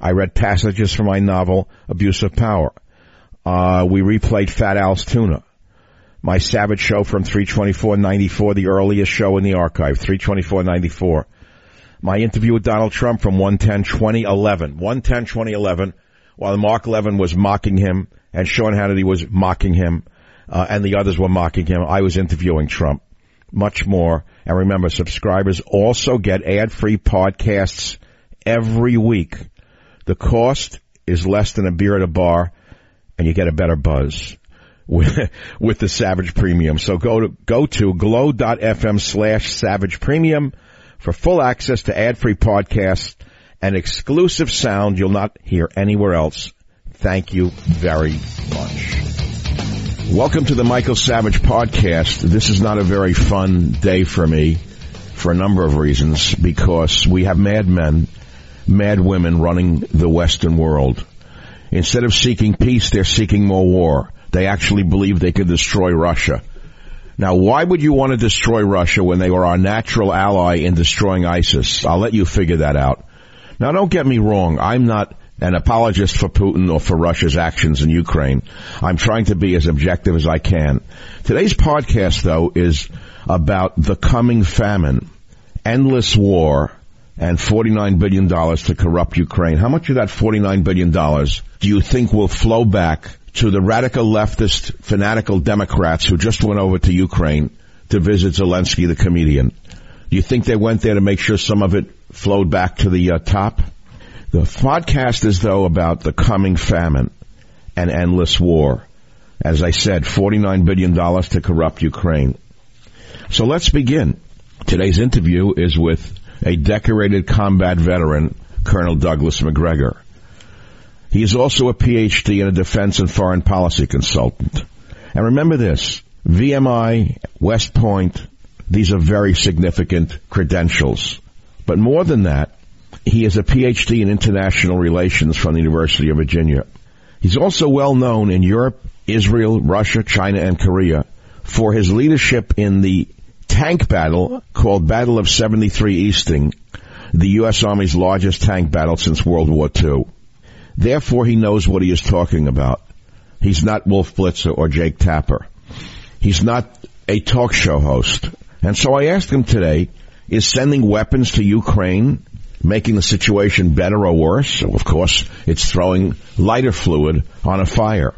I read passages from my novel, Abuse of Power. Uh, we replayed Fat Al's Tuna. My Savage show from 324.94, the earliest show in the archive, 324.94. My interview with Donald Trump from 110-2011, 110-2011, while Mark Levin was mocking him and Sean Hannity was mocking him, uh, and the others were mocking him. I was interviewing Trump. Much more. And remember, subscribers also get ad-free podcasts every week. The cost is less than a beer at a bar and you get a better buzz with, with the Savage Premium. So go to, go to glow.fm slash Savage Premium for full access to ad-free podcasts and exclusive sound you'll not hear anywhere else. Thank you very much. Welcome to the Michael Savage podcast. This is not a very fun day for me for a number of reasons because we have mad men mad women running the Western world. Instead of seeking peace, they're seeking more war. They actually believe they could destroy Russia. Now, why would you want to destroy Russia when they were our natural ally in destroying ISIS? I'll let you figure that out. Now, don't get me wrong. I'm not an apologist for Putin or for Russia's actions in Ukraine. I'm trying to be as objective as I can. Today's podcast, though, is about the coming famine, endless war, and $49 billion to corrupt Ukraine. How much of that $49 billion do you think will flow back to the radical leftist fanatical Democrats who just went over to Ukraine to visit Zelensky the comedian? Do you think they went there to make sure some of it flowed back to the uh, top? The podcast is though about the coming famine and endless war. As I said, $49 billion to corrupt Ukraine. So let's begin. Today's interview is with a decorated combat veteran, Colonel Douglas Macgregor. He is also a PhD and a defense and foreign policy consultant. And remember this, VMI, West Point, these are very significant credentials. But more than that, he has a PhD in international relations from the University of Virginia. He's also well known in Europe, Israel, Russia, China, and Korea for his leadership in the tank battle called Battle of 73 Easting, the U.S. Army's largest tank battle since World War II. Therefore, he knows what he is talking about. He's not Wolf Blitzer or Jake Tapper. He's not a talk show host. And so I asked him today, is sending weapons to Ukraine making the situation better or worse? Of course, it's throwing lighter fluid on a fire.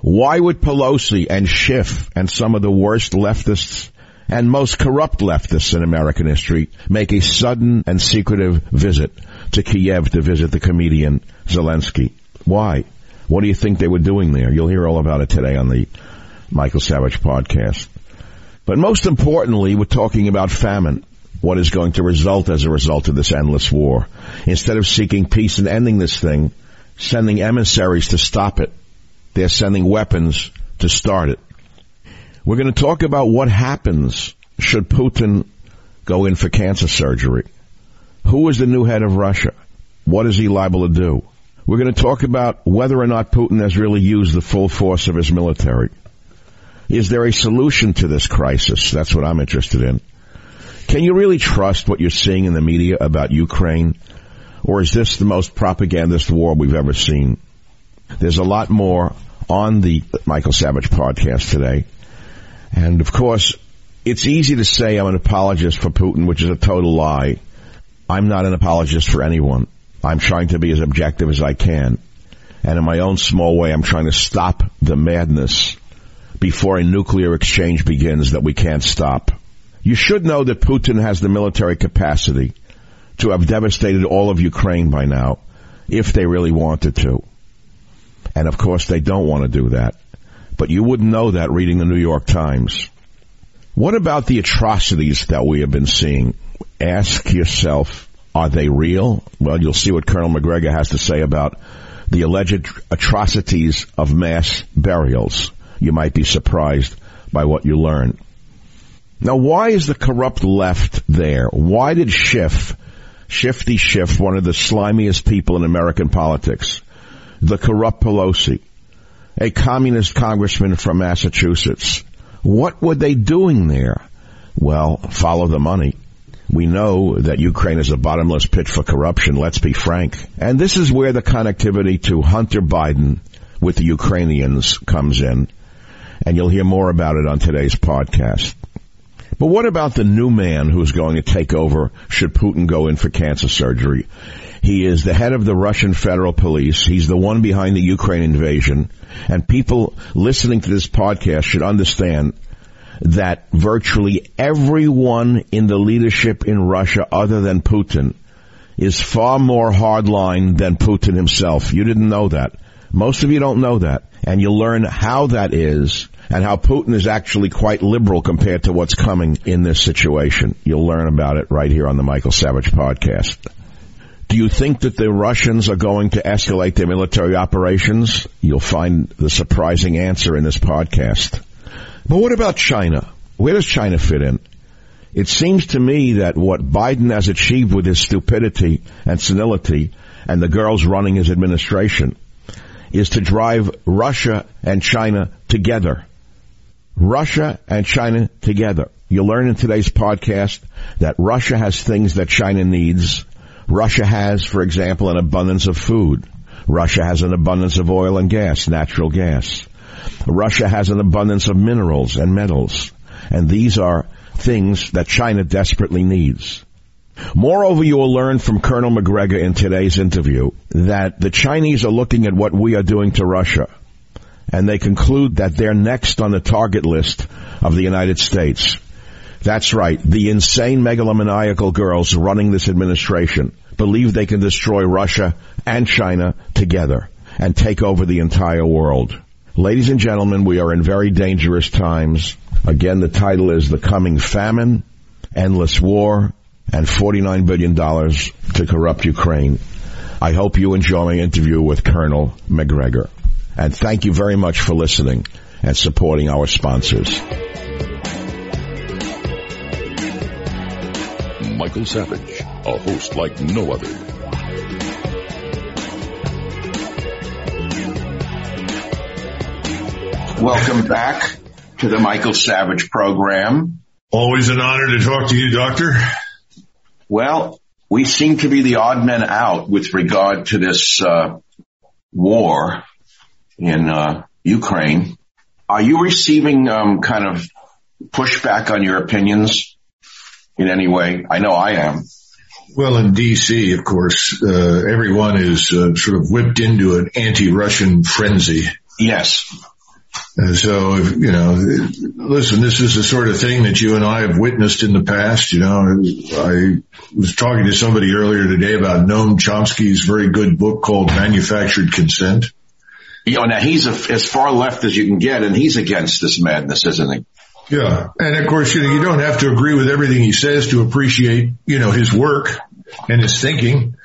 Why would Pelosi and Schiff and some of the worst leftists and most corrupt leftists in American history make a sudden and secretive visit to Kiev to visit the comedian Zelensky? Why? What do you think they were doing there? You'll hear all about it today on the Michael Savage podcast. But most importantly, we're talking about famine. What is going to result as a result of this endless war? Instead of seeking peace and ending this thing, sending emissaries to stop it, they're sending weapons to start it. We're going to talk about what happens should Putin go in for cancer surgery. Who is the new head of Russia? What is he liable to do? We're going to talk about whether or not Putin has really used the full force of his military. Is there a solution to this crisis? That's what I'm interested in. Can you really trust what you're seeing in the media about Ukraine? Or is this the most propagandist war we've ever seen? There's a lot more on the Michael Savage podcast today. And of course, it's easy to say I'm an apologist for Putin, which is a total lie. I'm not an apologist for anyone. I'm trying to be as objective as I can. And in my own small way, I'm trying to stop the madness before a nuclear exchange begins that we can't stop. You should know that Putin has the military capacity to have devastated all of Ukraine by now, if they really wanted to. And of course they don't want to do that. But you wouldn't know that reading the New York Times. What about the atrocities that we have been seeing? Ask yourself, are they real? Well, you'll see what Colonel Macgregor has to say about the alleged atrocities of mass burials. You might be surprised by what you learn. Now, why is the corrupt left there? Why did Schiff, Shifty Schiff, one of the slimiest people in American politics, the corrupt Pelosi, a communist congressman from Massachusetts, what were they doing there? Well, follow the money. We know that Ukraine is a bottomless pit for corruption, let's be frank. And this is where the connectivity to Hunter Biden with the Ukrainians comes in. And you'll hear more about it on today's podcast. But what about the new man who's going to take over should Putin go in for cancer surgery? He is the head of the Russian Federal Police. He's the one behind the Ukraine invasion. And people listening to this podcast should understand that virtually everyone in the leadership in Russia other than Putin is far more hardline than Putin himself. You didn't know that. Most of you don't know that. And you'll learn how that is and how Putin is actually quite liberal compared to what's coming in this situation. You'll learn about it right here on the Michael Savage podcast. Do you think that the Russians are going to escalate their military operations? You'll find the surprising answer in this podcast. But what about China? Where does China fit in? It seems to me that what Biden has achieved with his stupidity and senility and the girls running his administration is to drive Russia and China together. Russia and China together. You'll learn in today's podcast that Russia has things that China needs. Russia has, for example, an abundance of food. Russia has an abundance of oil and gas, natural gas. Russia has an abundance of minerals and metals. And these are things that China desperately needs. Moreover, you will learn from Colonel Macgregor in today's interview that the Chinese are looking at what we are doing to Russia. And they conclude that they're next on the target list of the United States. That's right. The insane megalomaniacal girls running this administration believe they can destroy Russia and China together and take over the entire world. Ladies and gentlemen, we are in very dangerous times. Again, the title is The Coming Famine, Endless War, and $49 billion to corrupt Ukraine. I hope you enjoy my interview with Colonel Macgregor. And thank you very much for listening. and supporting our sponsors. Michael Savage, a host like no other. Welcome back to the Michael Savage program. Always an honor to talk to you, Doctor. Well, we seem to be the odd men out with regard to this uh, war in uh, Ukraine. Are you receiving um, kind of pushback on your opinions in any way? I know I am. Well, in D.C., of course, uh, everyone is uh, sort of whipped into an anti-Russian frenzy. Yes. And so, if, you know, listen, this is the sort of thing that you and I have witnessed in the past. You know, I was talking to somebody earlier today about Noam Chomsky's very good book called Manufactured Consent. You know, now he's a, as far left as you can get and he's against this madness, isn't he? Yeah. And of course, you know, you don't have to agree with everything he says to appreciate, you know, his work and his thinking.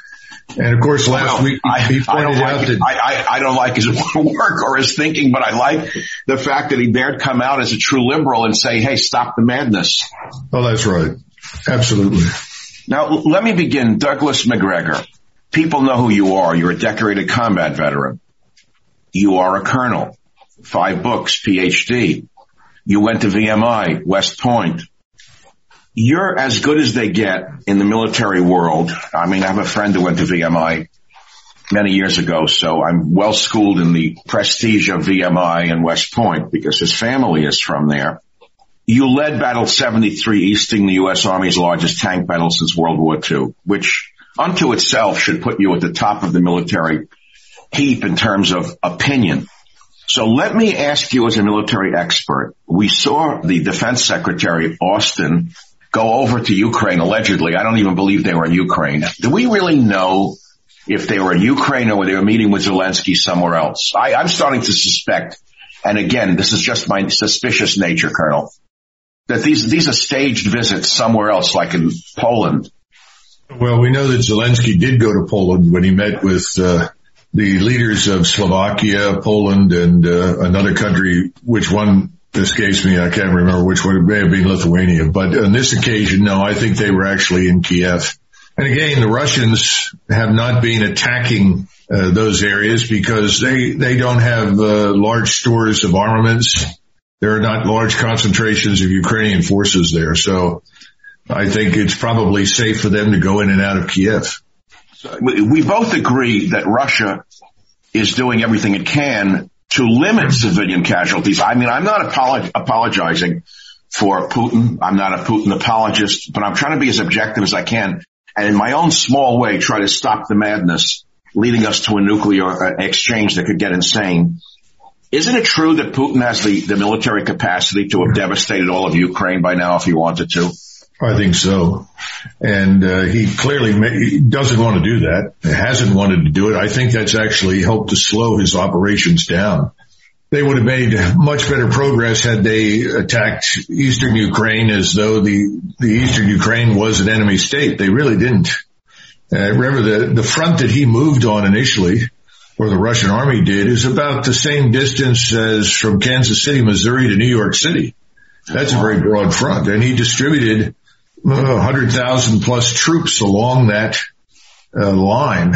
And of course, last Well, week I, he pointed don't out like that. I, I, I don't like his work or his thinking, but I like the fact that he dared come out as a true liberal and say, "Hey, stop the madness." Oh, that's right. Absolutely. Now, let me begin. Douglas Macgregor. People know who you are. You're a decorated combat veteran. You are a colonel. Five books, PhD. You went to VMI, West Point. You're as good as they get in the military world. I mean, I have a friend who went to VMI many years ago, so I'm well schooled in the prestige of VMI and West Point because his family is from there. You led Battle 73 easting the U.S. Army's largest tank battle since World War II, which unto itself should put you at the top of the military heap in terms of opinion. So let me ask you as a military expert, we saw the defense secretary, Austin, go over to Ukraine allegedly. I don't even believe they were in Ukraine. Do we really know if they were in Ukraine or were they were meeting with Zelensky somewhere else? I, I'm starting to suspect, and again, this is just my suspicious nature, Colonel, that these, these are staged visits somewhere else, like in Poland. Well, we know that Zelensky did go to Poland when he met with uh, the leaders of Slovakia, Poland, and uh, another country, which one escapes me. I can't remember which one. It may have been Lithuania. But on this occasion, no, I think they were actually in Kiev. And again, the Russians have not been attacking uh, those areas because they they don't have uh, large stores of armaments. There are not large concentrations of Ukrainian forces there, so I think it's probably safe for them to go in and out of Kiev. We, we both agree that Russia is doing everything it can to limit civilian casualties. I mean, I'm not apolog- apologizing for Putin. I'm not a Putin apologist, but I'm trying to be as objective as I can and in my own small way try to stop the madness leading us to a nuclear uh, exchange that could get insane. Isn't it true that Putin has the, the military capacity to have devastated all of Ukraine by now if he wanted to? I think so. And uh, he clearly ma- he doesn't want to do that. Hasn't wanted to do it. I think that's actually helped to slow his operations down. They would have made much better progress had they attacked eastern Ukraine as though the, the eastern Ukraine was an enemy state. They really didn't. Uh, remember the, the front that he moved on initially, or the Russian army did, is about the same distance as from Kansas City, Missouri to New York City. That's a very broad front. And he distributed 100,000 plus troops along that uh, line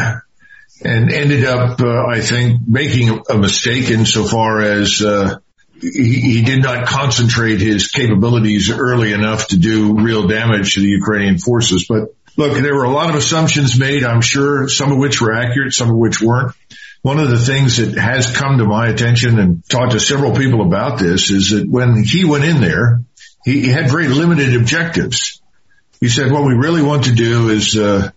and ended up, uh, I think, making a mistake insofar as uh, he, he did not concentrate his capabilities early enough to do real damage to the Ukrainian forces. But look, there were a lot of assumptions made, I'm sure, some of which were accurate, some of which weren't. One of the things that has come to my attention and talked to several people about this is that when he went in there, he, he had very limited objectives. He said, what we really want to do is, uh,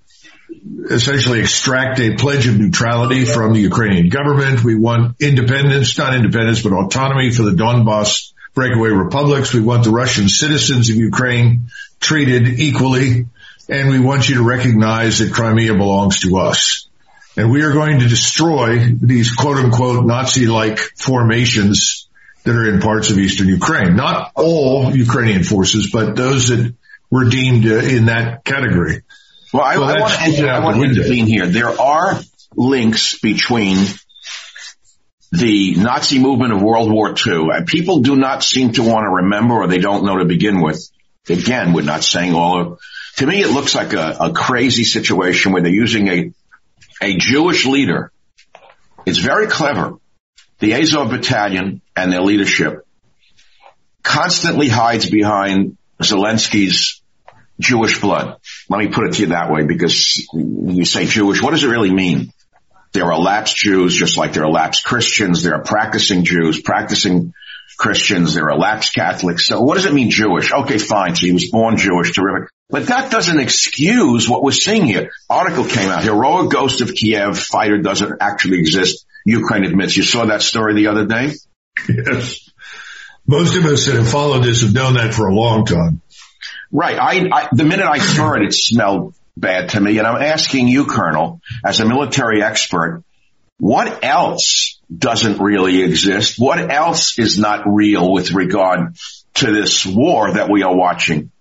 essentially extract a pledge of neutrality from the Ukrainian government. We want independence, not independence, but autonomy for the Donbass breakaway republics. We want the Russian citizens of Ukraine treated equally. And we want you to recognize that Crimea belongs to us. And we are going to destroy these quote unquote Nazi-like formations that are in parts of eastern Ukraine. Not all Ukrainian forces, but those that were deemed uh, in that category. Well, I, Well, I want to I want to intervene here. There are links between the Nazi movement of World War II. And people do not seem to want to remember or they don't know to begin with. Again, we're not saying all of, to me it looks like a, a crazy situation where they're using a, a Jewish leader. It's very clever. The Azov battalion and their leadership constantly hides behind Zelensky's Jewish blood. Let me put it to you that way because when you say Jewish, what does it really mean? There are lapsed Jews just like there are lapsed Christians. There are practicing Jews, practicing Christians. There are lapsed Catholics. So what does it mean Jewish? Okay, fine. So he was born Jewish. Terrific. But that doesn't excuse what we're seeing here. Article came out. Heroic ghost of Kiev fighter doesn't actually exist. Ukraine admits. You saw that story the other day? Yes. Most of us that have followed this have known that for a long time. Right. I, I, the minute I saw it, it smelled bad to me. And I'm asking you, Colonel, as a military expert, what else doesn't really exist? What else is not real with regard to this war that we are watching?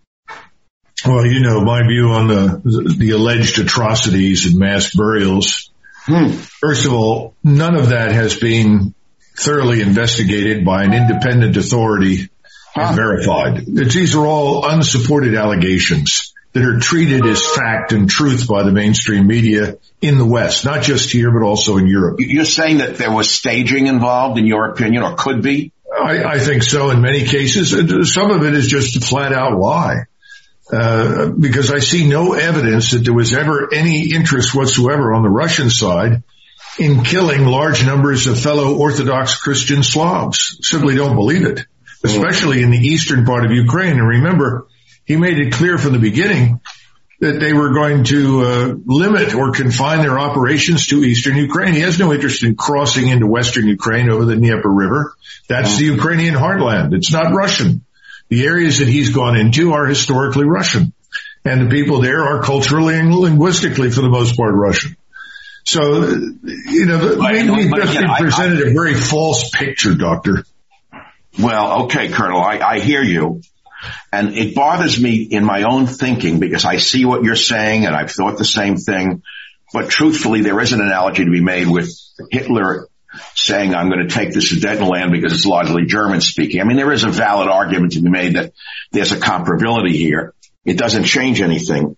Well, you know, my view on the, the alleged atrocities and mass burials. Hmm. First of all, none of that has been thoroughly investigated by an independent authority and verified. These are all unsupported allegations that are treated as fact and truth by the mainstream media in the West, not just here, but also in Europe. You're saying that there was staging involved in your opinion or could be? I, I think so in many cases. Some of it is just a flat out lie. Uh, because I see no evidence that there was ever any interest whatsoever on the Russian side in killing large numbers of fellow Orthodox Christian Slavs. Simply don't believe it, especially in the eastern part of Ukraine. And remember, he made it clear from the beginning that they were going to uh, limit or confine their operations to eastern Ukraine. He has no interest in crossing into western Ukraine over the Dnieper River. That's the Ukrainian heartland. It's not Russian. The areas that he's gone into are historically Russian. And the people there are culturally and linguistically, for the most part, Russian. So, you know, the, maybe just presented I, I, a very false picture, Doctor. Well, okay, Colonel, I, I hear you. And it bothers me in my own thinking because I see what you're saying and I've thought the same thing. But truthfully, there is an analogy to be made with Hitler saying I'm going to take the Sudetenland because it's largely German speaking. I mean, there is a valid argument to be made that there's a comparability here. It doesn't change anything.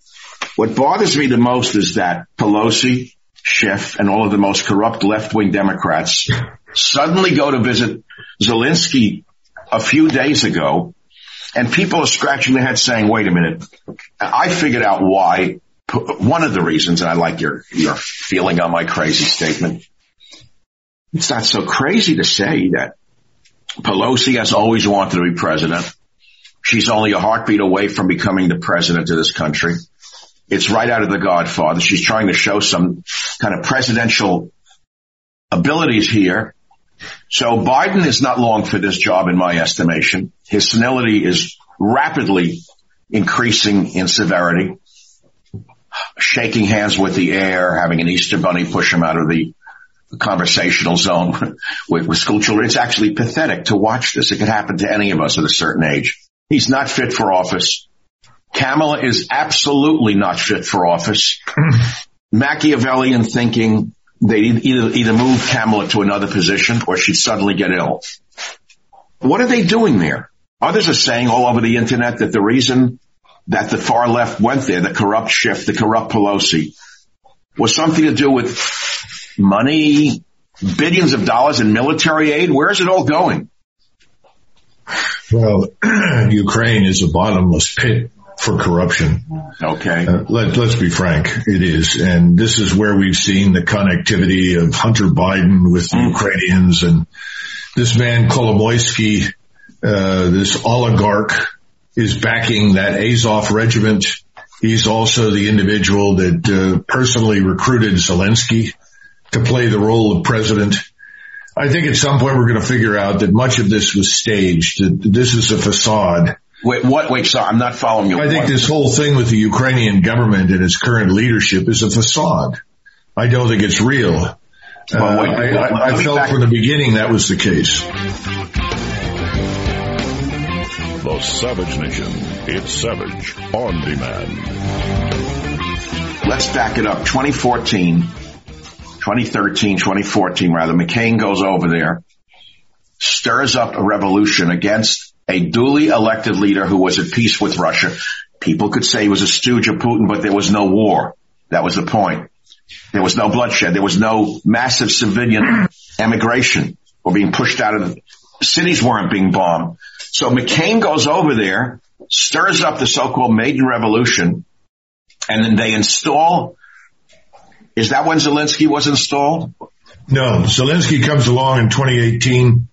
What bothers me the most is that Pelosi, Schiff, and all of the most corrupt left-wing Democrats suddenly go to visit Zelensky a few days ago and people are scratching their heads saying, wait a minute. I figured out why. One of the reasons, and I like your, your feeling on my crazy statement. It's not so crazy to say that Pelosi has always wanted to be president. She's only a heartbeat away from becoming the president of this country. It's right out of the Godfather. She's trying to show some kind of presidential abilities here. So Biden is not long for this job in my estimation. His senility is rapidly increasing in severity. Shaking hands with the air, having an Easter bunny push him out of the conversational zone with, with school children. It's actually pathetic to watch this. It could happen to any of us at a certain age. He's not fit for office. Kamala is absolutely not fit for office. Mm-hmm. Machiavellian thinking, they either, either move Kamala to another position or she'd suddenly get ill. What are they doing there? Others are saying all over the internet that the reason that the far left went there, the corrupt Schiff, the corrupt Pelosi, was something to do with money, billions of dollars in military aid. Where is it all going? Well, Ukraine is a bottomless pit for corruption. Okay. Uh, let, let's be frank, it is. And this is where we've seen the connectivity of Hunter Biden with mm. Ukrainians and this man Kolomoisky, uh, this oligarch is backing that Azov regiment. He's also the individual that uh, personally recruited Zelensky to play the role of president. I think at some point we're going to figure out that much of this was staged, that this is a facade Wait, what? Wait, sorry, I'm not following you. I think this whole thing with the Ukrainian government and its current leadership is a facade. I don't think it's real. Well, wait, uh, I, I, I felt back. from the beginning that was the case. The Savage Nation. It's Savage on demand. Let's back it up. 2014. 2013, 2014 rather, McCain goes over there, stirs up a revolution against a duly elected leader who was at peace with Russia. People could say he was a stooge of Putin, but there was no war. That was the point. There was no bloodshed. There was no massive civilian emigration or being pushed out of the cities weren't being bombed. So McCain goes over there, stirs up the so-called Maidan Revolution, and then they install. Is that when Zelensky was installed? No, Zelensky comes along in 2018.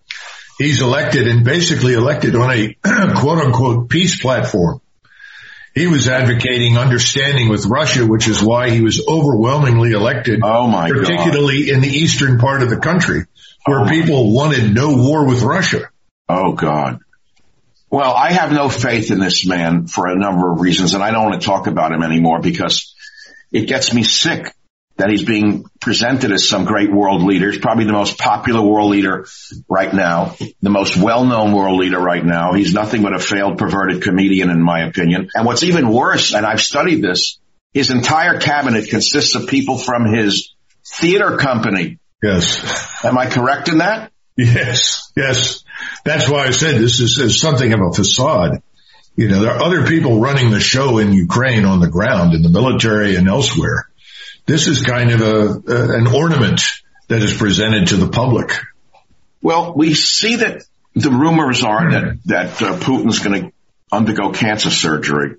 He's elected and basically elected on a quote unquote peace platform. He was advocating understanding with Russia, which is why he was overwhelmingly elected. Oh my particularly God. in the eastern part of the country where Oh people wanted no war with Russia. Oh God. Well, I have no faith in this man for a number of reasons, and I don't want to talk about him anymore because it gets me sick that he's being presented as some great world leader. He's probably the most popular world leader right now, the most well-known world leader right now. He's nothing but a failed, perverted comedian, in my opinion. And what's even worse, and I've studied this, his entire cabinet consists of people from his theater company. Yes. Am I correct in that? Yes. Yes. That's why I said this is, is something of a facade. You know, there are other people running the show in Ukraine on the ground in the military and elsewhere. This is kind of a, a an ornament that is presented to the public. Well, we see that the rumors are that that uh, Putin's going to undergo cancer surgery.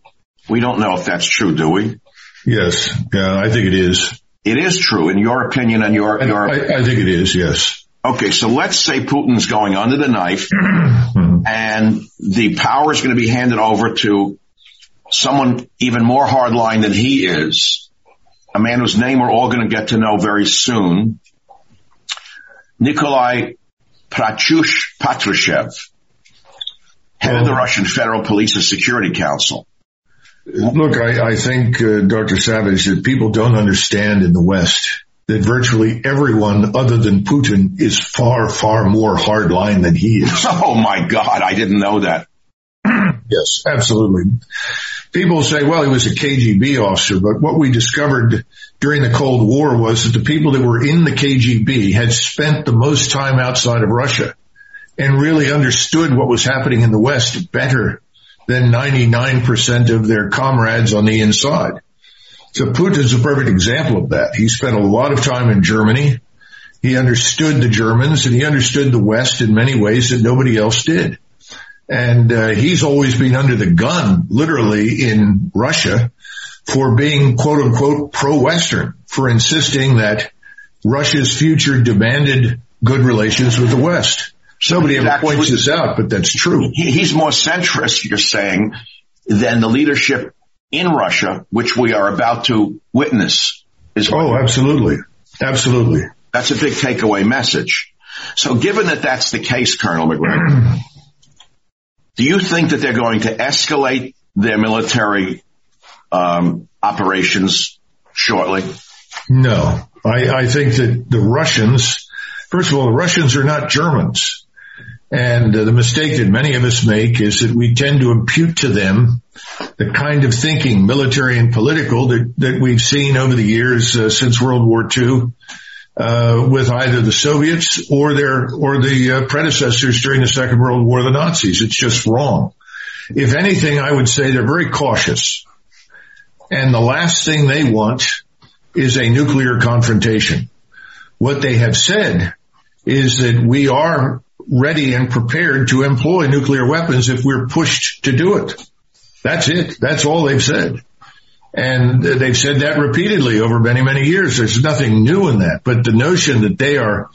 We don't know if that's true, do we? Yes. Yeah, I think it is. It is true, in your opinion, and your your. I, I think it is. Yes. Okay, so let's say Putin's going under the knife, and the power is going to be handed over to someone even more hardline than he is, a man whose name we're all going to get to know very soon, Nikolai Prachush Patrushev, head of the Russian Federal Police and Security Council. Look, I, I think, uh, Dr. Savage, that people don't understand in the West that virtually everyone other than Putin is far, far more hardline than he is. Oh my God, I didn't know that. Yes, absolutely. People say, well, he was a KGB officer, but what we discovered during the Cold War was that the people that were in the KGB had spent the most time outside of Russia and really understood what was happening in the West better than 99% of their comrades on the inside. So Putin's a perfect example of that. He spent a lot of time in Germany. He understood the Germans and he understood the West in many ways that nobody else did. And uh, he's always been under the gun, literally in Russia, for being quote unquote pro-Western, for insisting that Russia's future demanded good relations with the West. Somebody ever Exactly. points this out, but that's true. He, he's more centrist, you're saying, than the leadership in Russia, which we are about to witness. Is Oh, absolutely. Absolutely. That's a big takeaway message. So given that that's the case, Colonel Macgregor, do you think that they're going to escalate their military um, operations shortly? No, I, I think that the Russians, first of all, the Russians are not Germans. And uh, the mistake that many of us make is that we tend to impute to them the kind of thinking, military and political, that, that we've seen over the years uh, since World War II, uh, with either the Soviets or their or the uh, predecessors during the Second World War, the Nazis. It's just wrong. If anything, I would say they're very cautious, and the last thing they want is a nuclear confrontation. What they have said is that we are ready and prepared to employ nuclear weapons if we're pushed to do it. That's it. That's all they've said. And they've said that repeatedly over many, many years. There's nothing new in that, but the notion that they are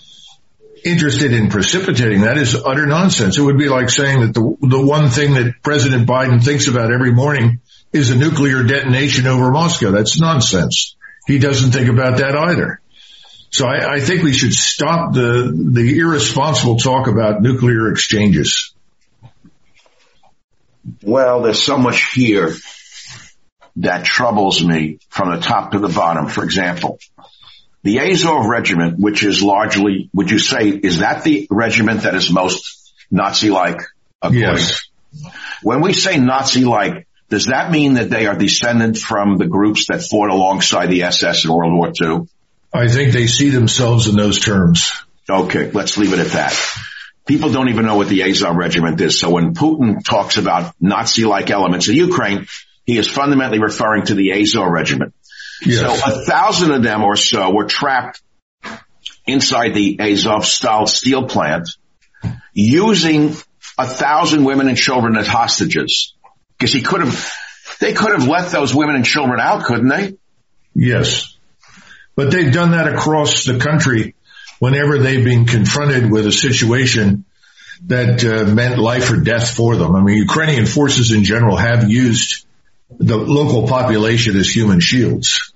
interested in precipitating that is utter nonsense. It would be like saying that the, the one thing that President Biden thinks about every morning is a nuclear detonation over Moscow. That's nonsense. He doesn't think about that either. So I, I think we should stop the, the irresponsible talk about nuclear exchanges. Well, there's so much here that troubles me from the top to the bottom. For example, the Azov regiment, which is largely, would you say, is that the regiment that is most Nazi-like? Yes. When we say Nazi-like, does that mean that they are descended from the groups that fought alongside the SS in World War II? I think they see themselves in those terms. Okay, let's leave it at that. People don't even know what the Azov regiment is. So when Putin talks about Nazi-like elements in Ukraine, he is fundamentally referring to the Azov regiment. Yes. So a thousand of them or so were trapped inside the Azovstal steel plant using a thousand women and children as hostages. Because he could have, they could have let those women and children out, couldn't they? Yes. But they've done that across the country whenever they've been confronted with a situation that uh, meant life or death for them. I mean, Ukrainian forces in general have used the local population as human shields.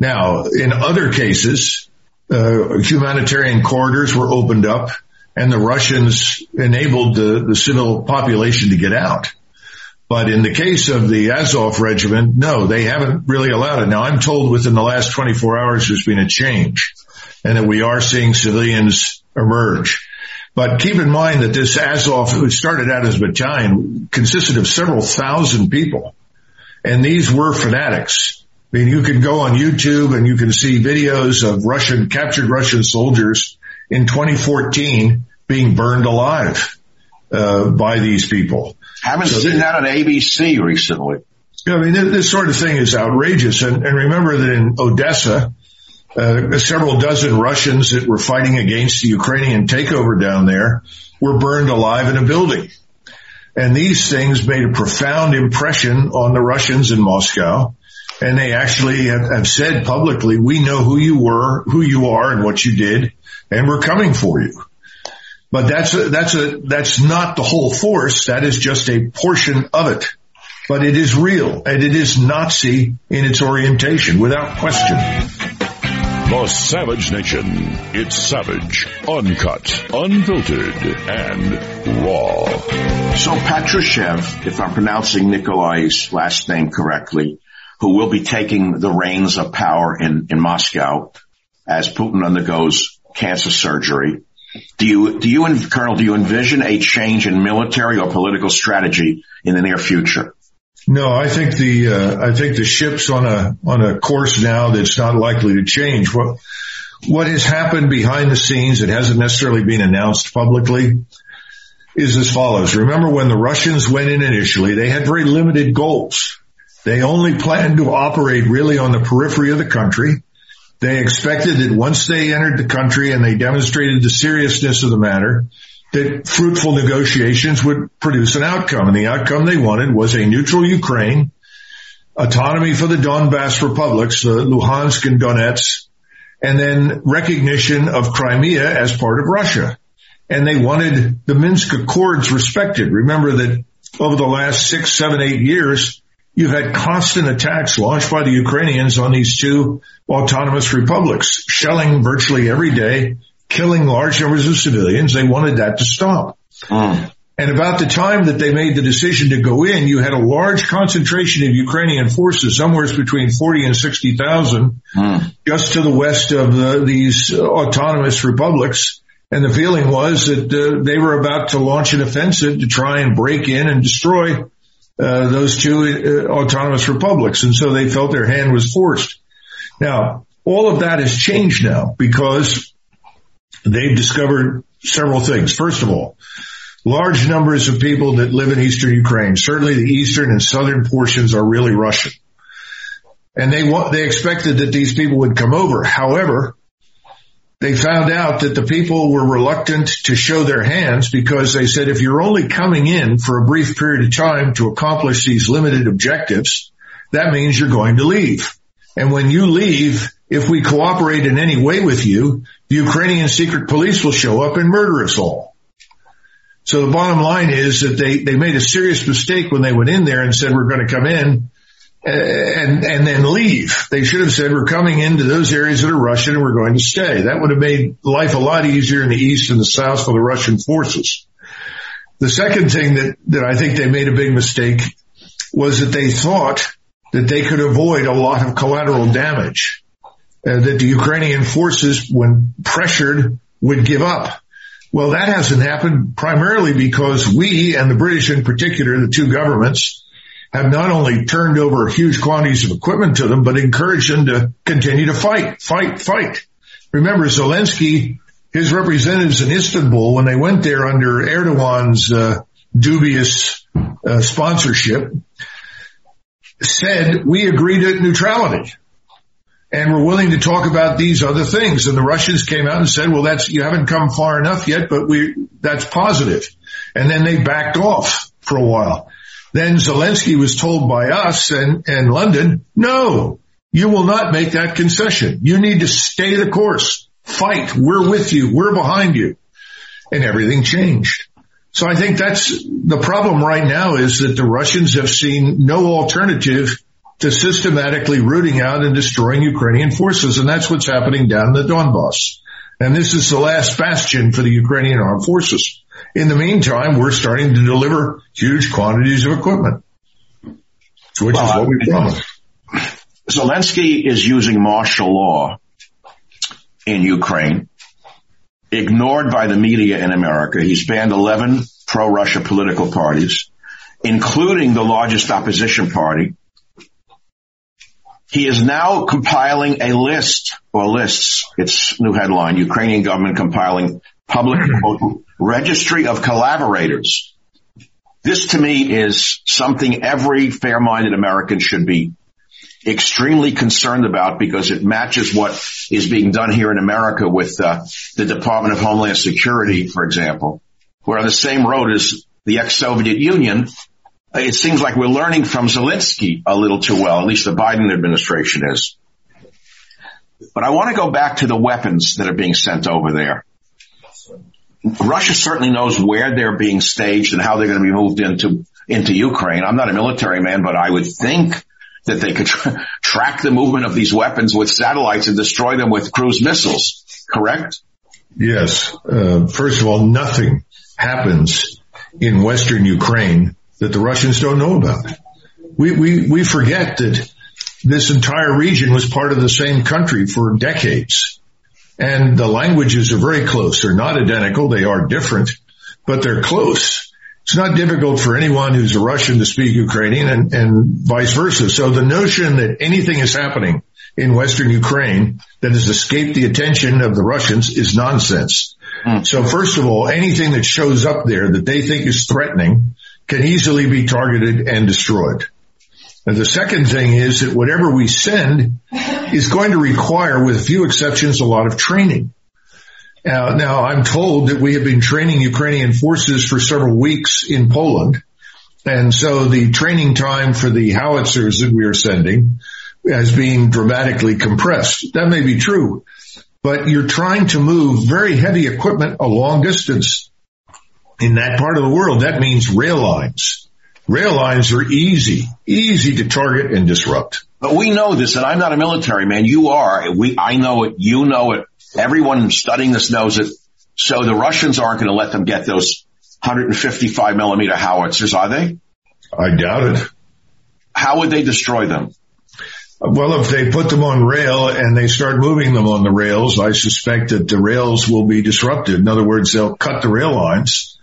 Now, in other cases, uh, humanitarian corridors were opened up and the Russians enabled the, the civil population to get out. But in the case of the Azov regiment, no, they haven't really allowed it. Now I'm told within the last 24 hours there's been a change and that we are seeing civilians emerge. But keep in mind that this Azov, who started out as a battalion, consisted of several thousand people. And these were fanatics. I mean, you can go on YouTube and you can see videos of Russian, captured Russian soldiers in 2014 being burned alive, uh, by these people. Haven't so seen that on ABC recently. I mean, this sort of thing is outrageous. And, and remember that in Odessa, uh, several dozen Russians that were fighting against the Ukrainian takeover down there were burned alive in a building. And these things made a profound impression on the Russians in Moscow. And they actually have, have said publicly, we know who you were, who you are and what you did, and we're coming for you. But that's a, that's a, that's not the whole force. That is just a portion of it. But it is real and it is Nazi in its orientation without question. The Savage Nation. It's savage, uncut, unfiltered, and raw. So Patrushev, if I'm pronouncing Nikolai's last name correctly, who will be taking the reins of power in, in Moscow as Putin undergoes cancer surgery. Do you, do you, Colonel, do you envision a change in military or political strategy in the near future? No, I think the uh, I think the ship's on a on a course now that's not likely to change. What what has happened behind the scenes that hasn't necessarily been announced publicly is as follows. Remember when the Russians went in initially, they had very limited goals. They only planned to operate really on the periphery of the country. They expected that once they entered the country and they demonstrated the seriousness of the matter, that fruitful negotiations would produce an outcome. And the outcome they wanted was a neutral Ukraine, autonomy for the Donbass republics, the Luhansk and Donetsk, and then recognition of Crimea as part of Russia. And they wanted the Minsk Accords respected. Remember that over the last six, seven, eight years, You've had constant attacks launched by the Ukrainians on these two autonomous republics, shelling virtually every day, killing large numbers of civilians. They wanted that to stop. Mm. And about the time that they made the decision to go in, you had a large concentration of Ukrainian forces, somewhere between 40 and 60,000, mm. just to the west of the, these autonomous republics. And the feeling was that uh, they were about to launch an offensive to try and break in and destroy uh, those two uh, autonomous republics. And so they felt their hand was forced. Now, all of that has changed now because they've discovered several things. First of all, large numbers of people that live in eastern Ukraine, certainly the eastern and southern portions are really Russian. And they want, they expected that these people would come over. However, they found out that the people were reluctant to show their hands because they said if you're only coming in for a brief period of time to accomplish these limited objectives, that means you're going to leave. And when you leave, if we cooperate in any way with you, the Ukrainian secret police will show up and murder us all. So the bottom line is that they, they made a serious mistake when they went in there and said we're going to come in and and then leave. They should have said we're coming into those areas that are Russian and we're going to stay. That would have made life a lot easier in the east and the south for the Russian forces. The second thing that that I think they made a big mistake was that they thought that they could avoid a lot of collateral damage. Uh, that the Ukrainian forces, when pressured, would give up. Well, that hasn't happened primarily because we and the British in particular, the two governments, have not only turned over huge quantities of equipment to them, but encouraged them to continue to fight, fight, fight. remember Zelensky, his representatives in Istanbul, when they went there under Erdogan's uh, dubious uh, sponsorship, said we agreed to neutrality and we're willing to talk about these other things. And the Russians came out and said, well, that's, you haven't come far enough yet, but we, that's positive. And then they backed off for a while. Then Zelensky was told by us and, and London, no, you will not make that concession. You need to stay the course, fight. We're with you. We're behind you. And everything changed. So I think that's the problem right now is that the Russians have seen no alternative to systematically rooting out and destroying Ukrainian forces. And that's what's happening down in the Donbass. And this is the last bastion for the Ukrainian armed forces. In the meantime, we're starting to deliver huge quantities of equipment, which well, is what we promised. Zelensky is using martial law in Ukraine, ignored by the media in America. He's banned 11 pro-Russia political parties, including the largest opposition party, he is now compiling a list or lists. It's new headline. Ukrainian government compiling public quote, registry of collaborators. This to me is something every fair-minded American should be extremely concerned about because it matches what is being done here in America with uh, the Department of Homeland Security, for example, where on the same road as the ex-Soviet Union, it seems like we're learning from Zelensky a little too well, at least the Biden administration is. But I want to go back to the weapons that are being sent over there. Russia certainly knows where they're being staged and how they're going to be moved into, into Ukraine. I'm not a military man, but I would think that they could tra- track the movement of these weapons with satellites and destroy them with cruise missiles, correct? Yes. Uh, first of all, nothing happens in Western Ukraine that the Russians don't know about. We, we, we forget that this entire region was part of the same country for decades. And the languages are very close. They're not identical. They are different, but they're close. It's not difficult for anyone who's a Russian to speak Ukrainian and, and vice versa. So the notion that anything is happening in Western Ukraine that has escaped the attention of the Russians is nonsense. Mm. So first of all, anything that shows up there that they think is threatening can easily be targeted and destroyed. And the second thing is that whatever we send is going to require, with few exceptions, a lot of training. Uh, now, I'm told that we have been training Ukrainian forces for several weeks in Poland. And so the training time for the howitzers that we are sending has been dramatically compressed. That may be true, but you're trying to move very heavy equipment a long distance in that part of the world, that means rail lines. Rail lines are easy, easy to target and disrupt. But we know this, and I'm not a military man. You are. We, I know it. You know it. Everyone studying this knows it. So the Russians aren't going to let them get those 155 millimeter howitzers, are they? I doubt it. How would they destroy them? Well, if they put them on rail and they start moving them on the rails, I suspect that the rails will be disrupted. In other words, they'll cut the rail lines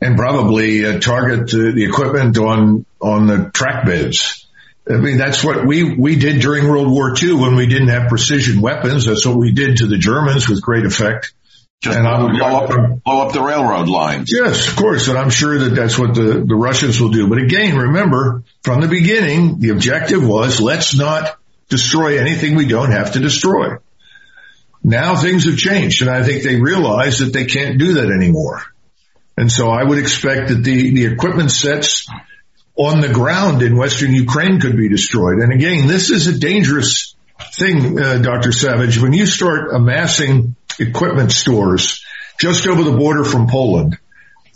and probably uh, target uh, the equipment on on the track beds. I mean, that's what we, we did during World War II when we didn't have precision weapons. That's what we did to the Germans with great effect. Just and blow, blow, up, blow up the railroad lines. Yes, of course. And I'm sure that that's what the, the Russians will do. But again, remember from the beginning, the objective was let's not destroy anything we don't have to destroy. Now things have changed and I think they realize that they can't do that anymore. And so I would expect that the, the equipment sets on the ground in Western Ukraine could be destroyed. And again, this is a dangerous thing, uh, Dr. Savage. When you start amassing equipment stores just over the border from Poland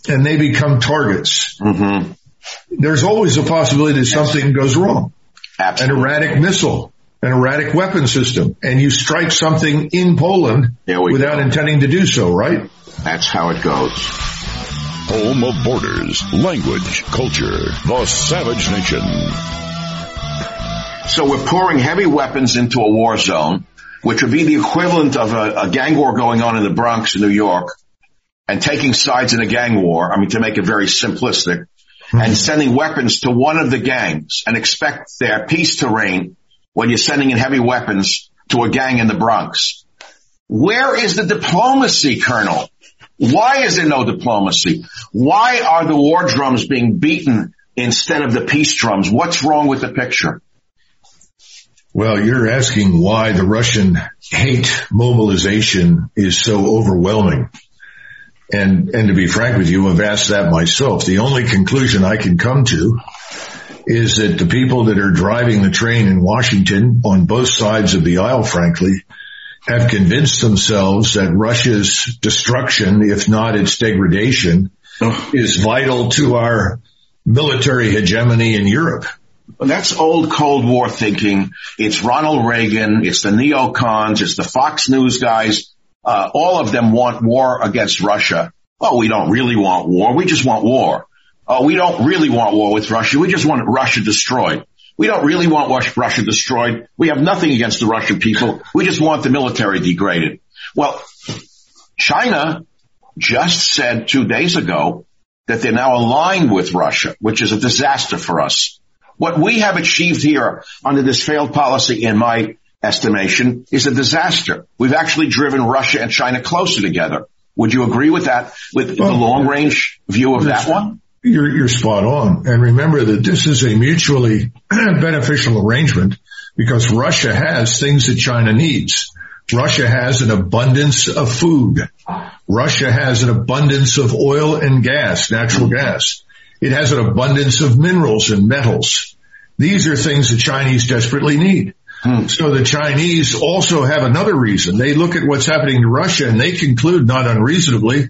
and they become targets, mm-hmm. there's always a possibility that something goes wrong. Absolutely. An erratic missile, an erratic weapon system, and you strike something in Poland without go. intending to do so, right? That's how it goes home of borders, language, culture, the savage nation. So we're pouring heavy weapons into a war zone, which would be the equivalent of a, a gang war going on in the Bronx in New York and taking sides in a gang war. I mean, to make it very simplistic mm-hmm. and sending weapons to one of the gangs and expect their peace to reign when you're sending in heavy weapons to a gang in the Bronx. Where is the diplomacy, Colonel? Why is there no diplomacy? Why are the war drums being beaten instead of the peace drums? What's wrong with the picture? Well, you're asking why the Russian hate mobilization is so overwhelming. And, and to be frank with you, I've asked that myself. The only conclusion I can come to is that the people that are driving the train in Washington on both sides of the aisle, frankly, have convinced themselves that Russia's destruction, if not its degradation, is vital to our military hegemony in Europe. That's old Cold War thinking. It's Ronald Reagan. It's the neocons. It's the Fox News guys. Uh, all of them want war against Russia. Oh, we don't really want war. We just want war. Oh, we don't really want war with Russia. We just want Russia destroyed. We don't really want Russia destroyed. We have nothing against the Russian people. We just want the military degraded. Well, China just said two days ago that they're now aligned with Russia, which is a disaster for us. What we have achieved here under this failed policy, in my estimation, is a disaster. We've actually driven Russia and China closer together. Would you agree with that, with well, the long range view of that one? You're, you're spot on. And remember that this is a mutually beneficial arrangement because Russia has things that China needs. Russia has an abundance of food. Russia has an abundance of oil and gas, natural gas. It has an abundance of minerals and metals. These are things the Chinese desperately need. Hmm. So the Chinese also have another reason. They look at what's happening to Russia and they conclude not unreasonably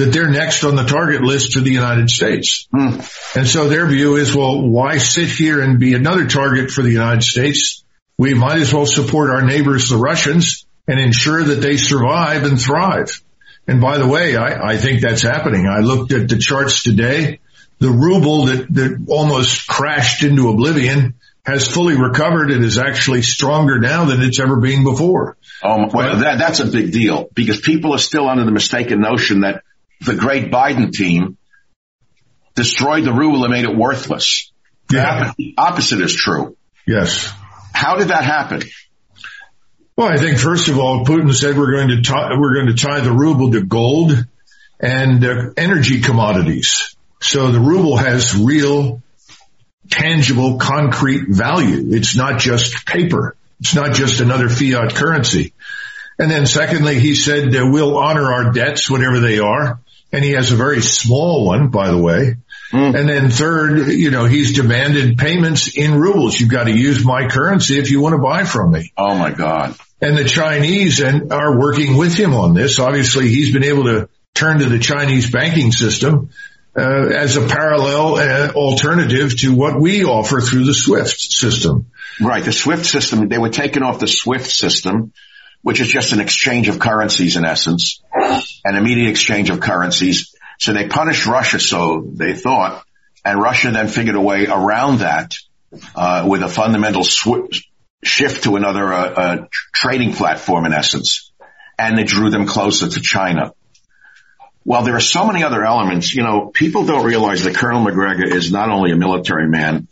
that they're next on the target list to the United States. Hmm. And so their view is, well, why sit here and be another target for the United States? We might as well support our neighbors, the Russians, and ensure that they survive and thrive. And by the way, I, I think that's happening. I looked at the charts today. The ruble that, that almost crashed into oblivion has fully recovered and is actually stronger now than it's ever been before. Oh, well, that, that's a big deal because people are still under the mistaken notion that the great Biden team destroyed the ruble and made it worthless. Yeah. The opposite is true. Yes. How did that happen? Well, I think first of all, Putin said we're going to tie, we're going to tie the ruble to gold and uh, energy commodities. So the ruble has real, tangible, concrete value. It's not just paper. It's not just another fiat currency. And then secondly, he said uh, we'll honor our debts, whatever they are and he has a very small one, by the way. Mm. And then third, you know, he's demanded payments in rubles. You've got to use my currency if you want to buy from me. Oh my God. And the Chinese and are working with him on this. Obviously, he's been able to turn to the Chinese banking system uh, as a parallel uh, alternative to what we offer through the SWIFT system. Right. The SWIFT system, they were taken off the SWIFT system which is just an exchange of currencies in essence, an immediate exchange of currencies. So they punished Russia, so they thought, and Russia then figured a way around that uh, with a fundamental sw- shift to another uh, uh, trading platform in essence, and it drew them closer to China. Well, there are so many other elements. You know, people don't realize that Colonel Macgregor is not only a military man,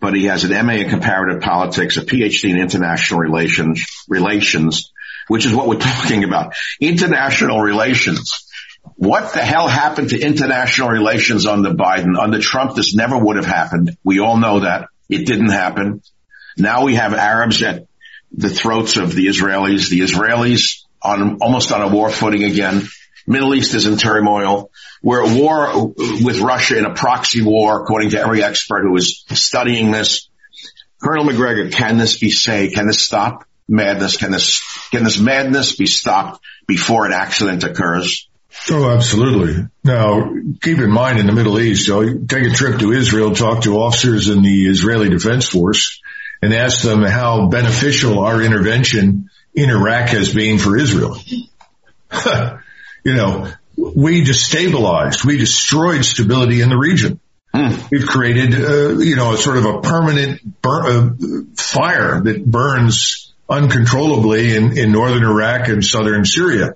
but he has an MA in comparative politics, a PhD in international relations, relations, which is what we're talking about. International relations. What the hell happened to international relations under Biden? Under Trump, this never would have happened. We all know that. It didn't happen. Now we have Arabs at the throats of the Israelis. The Israelis on almost on a war footing again. Middle East is in turmoil. We're at war with Russia in a proxy war, according to every expert who is studying this. Colonel Macgregor, can this be saved? Can this stop madness? Can this, can this madness be stopped before an accident occurs? Oh, absolutely. Now, keep in mind in the Middle East, you take a trip to Israel, talk to officers in the Israeli Defense Force, and ask them how beneficial our intervention in Iraq has been for Israel. you know, we destabilized, we destroyed stability in the region. Mm. We've created, uh, you know, a sort of a permanent bur- uh, fire that burns uncontrollably in, in northern Iraq and southern Syria.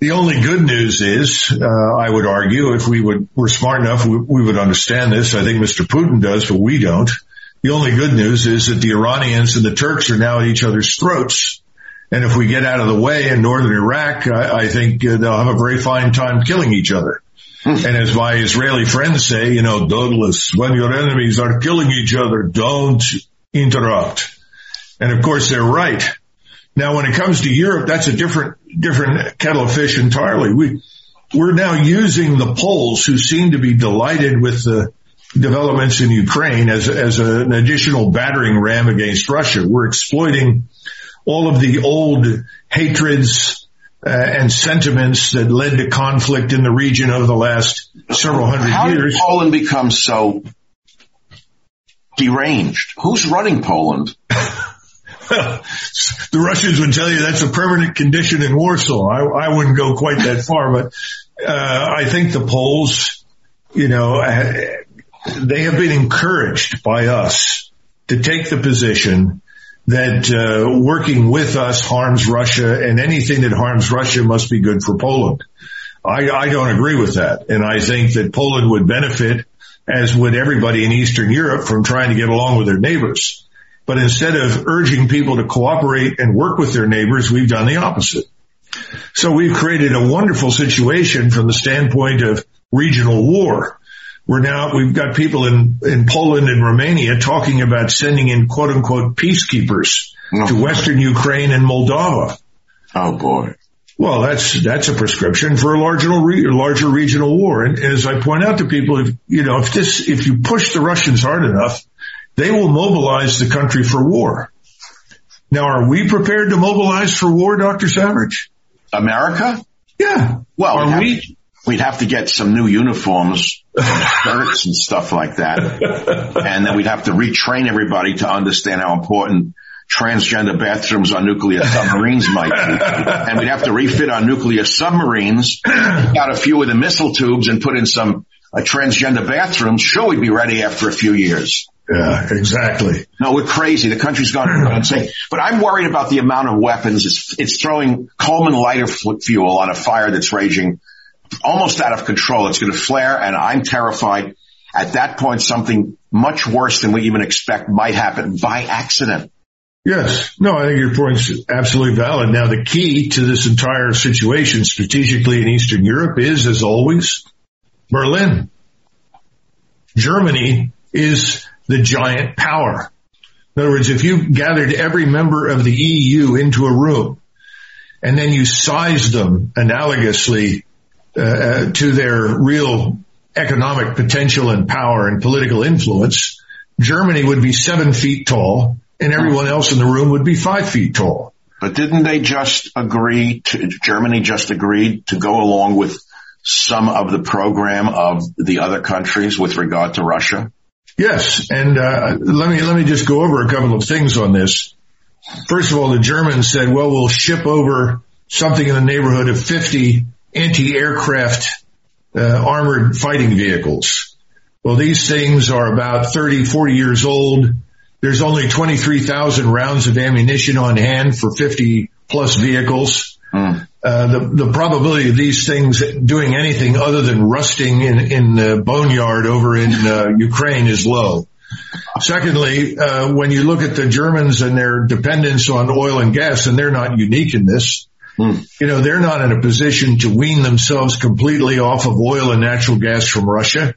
The only good news is, uh, I would argue, if we would were smart enough, we, we would understand this. I think Mr. Putin does, but we don't. The only good news is that the Iranians and the Turks are now at each other's throats And if we get out of the way in northern Iraq, I, I think uh, they'll have a very fine time killing each other. and as my Israeli friends say, you know, Douglas, when your enemies are killing each other, don't interrupt. And of course they're right. Now when it comes to Europe, that's a different, different kettle of fish entirely. We, we're now using the Poles who seem to be delighted with the developments in Ukraine as, as an additional battering ram against Russia. We're exploiting all of the old hatreds uh, and sentiments that led to conflict in the region over the last several hundred How years. did Poland become so deranged? Who's running Poland? the Russians would tell you that's a permanent condition in Warsaw. I, I wouldn't go quite that far, but uh, I think the Poles, you know, uh, they have been encouraged by us to take the position that uh, working with us harms Russia, and anything that harms Russia must be good for Poland. I, I don't agree with that, and I think that Poland would benefit, as would everybody in Eastern Europe, from trying to get along with their neighbors. But instead of urging people to cooperate and work with their neighbors, we've done the opposite. So we've created a wonderful situation from the standpoint of regional war. We're now, we've got people in, in Poland and Romania talking about sending in quote unquote peacekeepers Oh. to Western Ukraine and Moldova. Oh boy. Well, that's, that's a prescription for a larger, larger regional war. And as I point out to people, if, you know, if this, if you push the Russians hard enough, they will mobilize the country for war. Now, are we prepared to mobilize for war, Dr. Savage? America? Yeah. Well, are we'd have, we? we'd have to get some new uniforms, shirts and stuff like that. And then we'd have to retrain everybody to understand how important transgender bathrooms on nuclear submarines might be. And we'd have to refit our nuclear submarines, out a few of the missile tubes and put in some uh, transgender bathrooms. Sure, we'd be ready after a few years. Yeah, exactly. No, we're crazy. The country's gone insane. But I'm worried about the amount of weapons. It's, it's throwing Coleman lighter fuel on a fire that's raging almost out of control. It's going to flare and I'm terrified. At that point, something much worse than we even expect might happen by accident. Yes. No, I think your point's absolutely valid. Now, the key to this entire situation strategically in Eastern Europe is, as always, Berlin. Germany is the giant power. In other words, if you gathered every member of the EU into a room and then you sized them analogously uh, to their real economic potential and power and political influence, Germany would be seven feet tall and everyone else in the room would be five feet tall. But didn't they just agree to, Germany just agreed to go along with some of the program of the other countries with regard to Russia? Yes, and uh, let me let me just go over a couple of things on this. First of all, the Germans said, "Well, we'll ship over something in the neighborhood of 50 anti-aircraft uh, armored fighting vehicles." Well, these things are about 30, 40 years old. There's only 23,000 rounds of ammunition on hand for 50 plus vehicles. Mm. Uh, the, the probability of these things doing anything other than rusting in, in the boneyard over in uh, Ukraine is low. Secondly, uh, when you look at the Germans and their dependence on oil and gas, and they're not unique in this, Mm. you know, they're not in a position to wean themselves completely off of oil and natural gas from Russia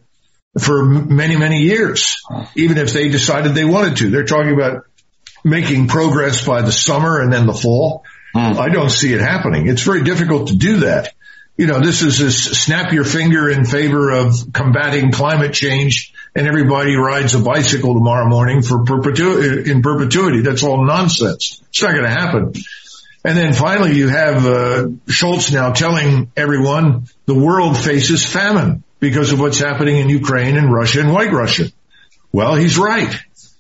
for m- many, many years, even if they decided they wanted to. They're talking about making progress by the summer and then the fall. I don't see it happening. It's very difficult to do that. You know, this is this snap your finger in favor of combating climate change and everybody rides a bicycle tomorrow morning for perpetuity, in perpetuity. That's all nonsense. It's not going to happen. And then finally you have, uh, Scholz now telling everyone the world faces famine because of what's happening in Ukraine and Russia and White Russia. Well, he's right.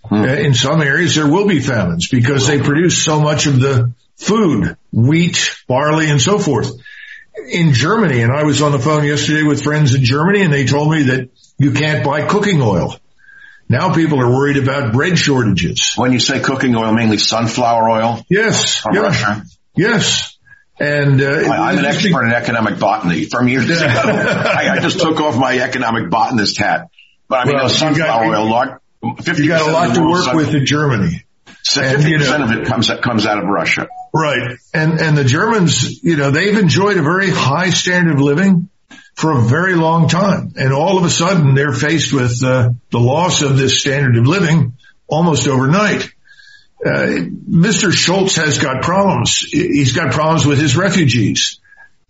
Uh, in some areas there will be famines because they produce so much of the food, wheat, barley, and so forth. In Germany, and I was on the phone yesterday with friends in Germany and they told me that you can't buy cooking oil. Now people are worried about bread shortages. When you say cooking oil, mainly sunflower oil Yes. from yeah, Russia. Yes. And, uh, I'm an expert in economic botany from years ago. I, I just took off my economic botanist hat. But I mean, Well, sunflower got- oil, large, 50% you got a lot to work sun- with in Germany. 50% you know, of it comes, comes out of Russia. Right. And, and the Germans, you know, they've enjoyed a very high standard of living for a very long time. And all of a sudden they're faced with uh, the loss of this standard of living almost overnight. Uh, Mr. Scholz has got problems. He's got problems with his refugees.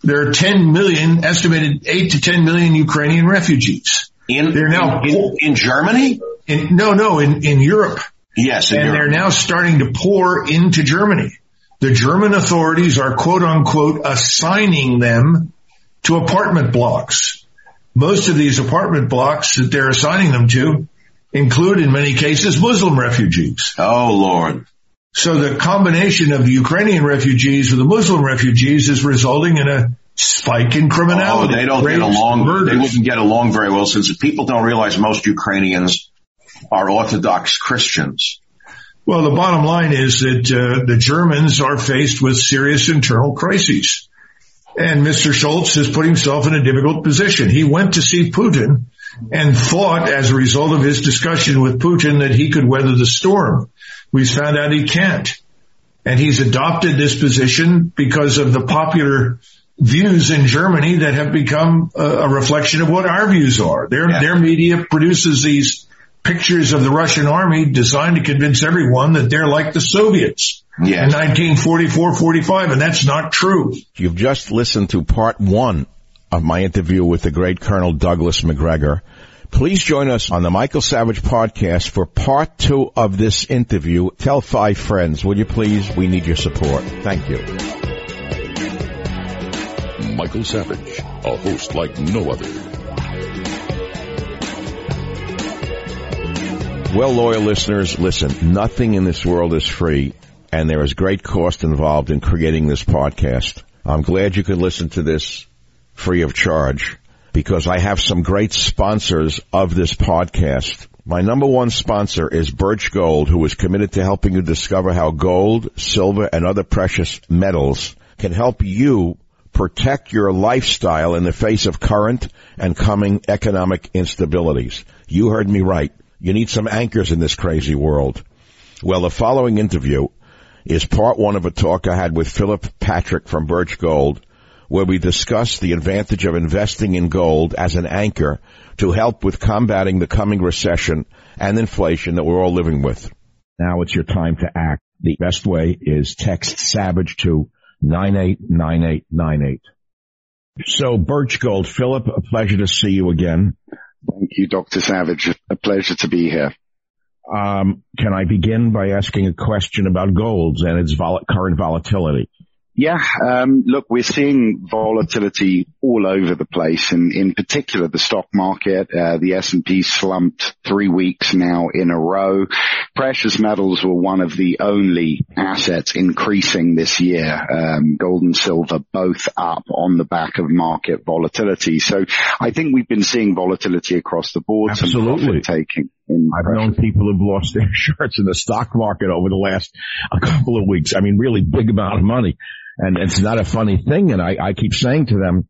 There are 10 million, estimated 8 to 10 million Ukrainian refugees. In, they're now in, in Germany? In, no, no, in, in Europe. Yes, and Europe. they're now starting to pour into Germany. The German authorities are quote unquote assigning them to apartment blocks. Most of these apartment blocks that they're assigning them to include in many cases Muslim refugees. Oh Lord. So the combination of the Ukrainian refugees with the Muslim refugees is resulting in a spike in criminality. Oh, they don't get along. Murders. They wouldn't get along very well since people don't realize most Ukrainians are Orthodox Christians. Well, the bottom line is that uh, the Germans are faced with serious internal crises. And Mr. Scholz has put himself in a difficult position. He went to see Putin and thought as a result of his discussion with Putin that he could weather the storm. We've found out he can't. And he's adopted this position because of the popular views in Germany that have become a, a reflection of what our views are. Their, yeah. their media produces these pictures of the Russian army designed to convince everyone that they're like the Soviets. Yes. In 1944, 45, and that's not true. You've just listened to part one of my interview with the great Colonel Douglas Macgregor. Please join us on the Michael Savage podcast for part two of this interview. Tell five friends, will you please? We need your support. Thank you. Michael Savage, a host like no other. Well, loyal listeners, listen, nothing in this world is free, and there is great cost involved in creating this podcast. I'm glad you could listen to this free of charge because I have some great sponsors of this podcast. My number one sponsor is Birch Gold, who is committed to helping you discover how gold, silver, and other precious metals can help you protect your lifestyle in the face of current and coming economic instabilities. You heard me right. You need some anchors in this crazy world. Well, the following interview is part one of a talk I had with Philip Patrick from Birch Gold where we discuss the advantage of investing in gold as an anchor to help with combating the coming recession and inflation that we're all living with. Now it's your time to act. The best way is text Savage to 989898. So Birch Gold, Philip, a pleasure to see you again. Thank you, Dr. Savage. A pleasure to be here. Um, can I begin by asking a question about gold's and its vol- current volatility? Yeah, um, look, we're seeing volatility all over the place, and in particular the stock market. Uh, the S&P slumped three weeks now in a row. Precious metals were one of the only assets increasing this year. Um, gold and silver both up on the back of market volatility. So I think we've been seeing volatility across the board. Absolutely, taking. I've precious. known people who've lost their shirts in the stock market over the last a couple of weeks. I mean, really big amount of money. And it's not a funny thing. And I, I keep saying to them,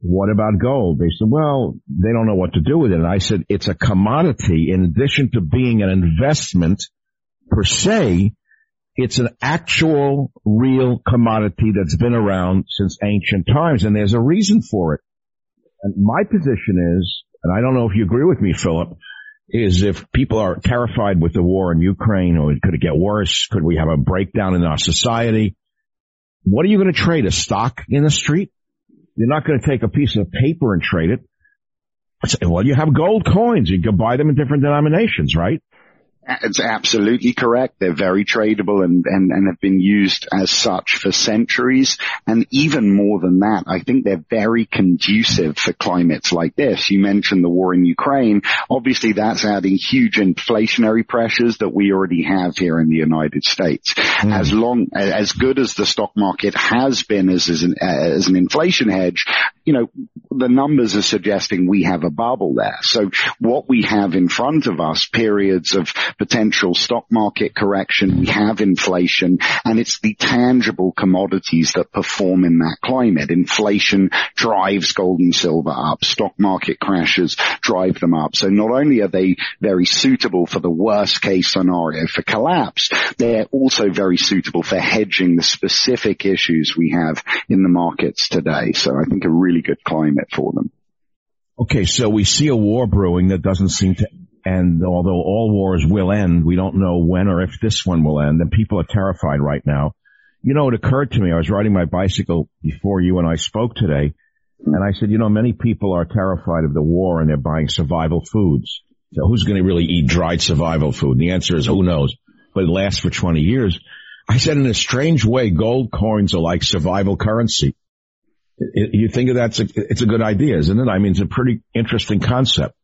what about gold? They said, well, they don't know what to do with it. And I said, it's a commodity in addition to being an investment per se. It's an actual real commodity that's been around since ancient times. And there's a reason for it. And my position is, and I don't know if you agree with me, Philip, is if people are terrified with the war in Ukraine or could it get worse? Could we have a breakdown in our society? What are you going to trade? A stock in the street? You're not going to take a piece of paper and trade it. Well, you have gold coins. You can buy them in different denominations, right? It's absolutely correct. They're very tradable and, and, and have been used as such for centuries. And even more than that, I think they're very conducive for climates like this. You mentioned the war in Ukraine. Obviously that's adding huge inflationary pressures that we already have here in the United States. Mm. As long, as good as the stock market has been as, as an, as an inflation hedge, you know, the numbers are suggesting we have a bubble there. So what we have in front of us, periods of potential stock market correction, we have inflation, and it's the tangible commodities that perform in that climate. Inflation drives gold and silver up. Stock market crashes drive them up. So not only are they very suitable for the worst case scenario for collapse, they're also very suitable for hedging the specific issues we have in the markets today. So I think a really good climate for them. Okay, so we see a war brewing that doesn't seem to end, although all wars will end, we don't know when or if this one will end, and people are terrified right now. You know, it occurred to me, I was riding my bicycle before you and I spoke today, and I said, you know, many people are terrified of the war and they're buying survival foods. So who's going to really eat dried survival food? And the answer is who knows, but it lasts for 20 years. I said in a strange way, gold coins are like survival currency. You think that's a, it's a good idea, isn't it? I mean, it's a pretty interesting concept.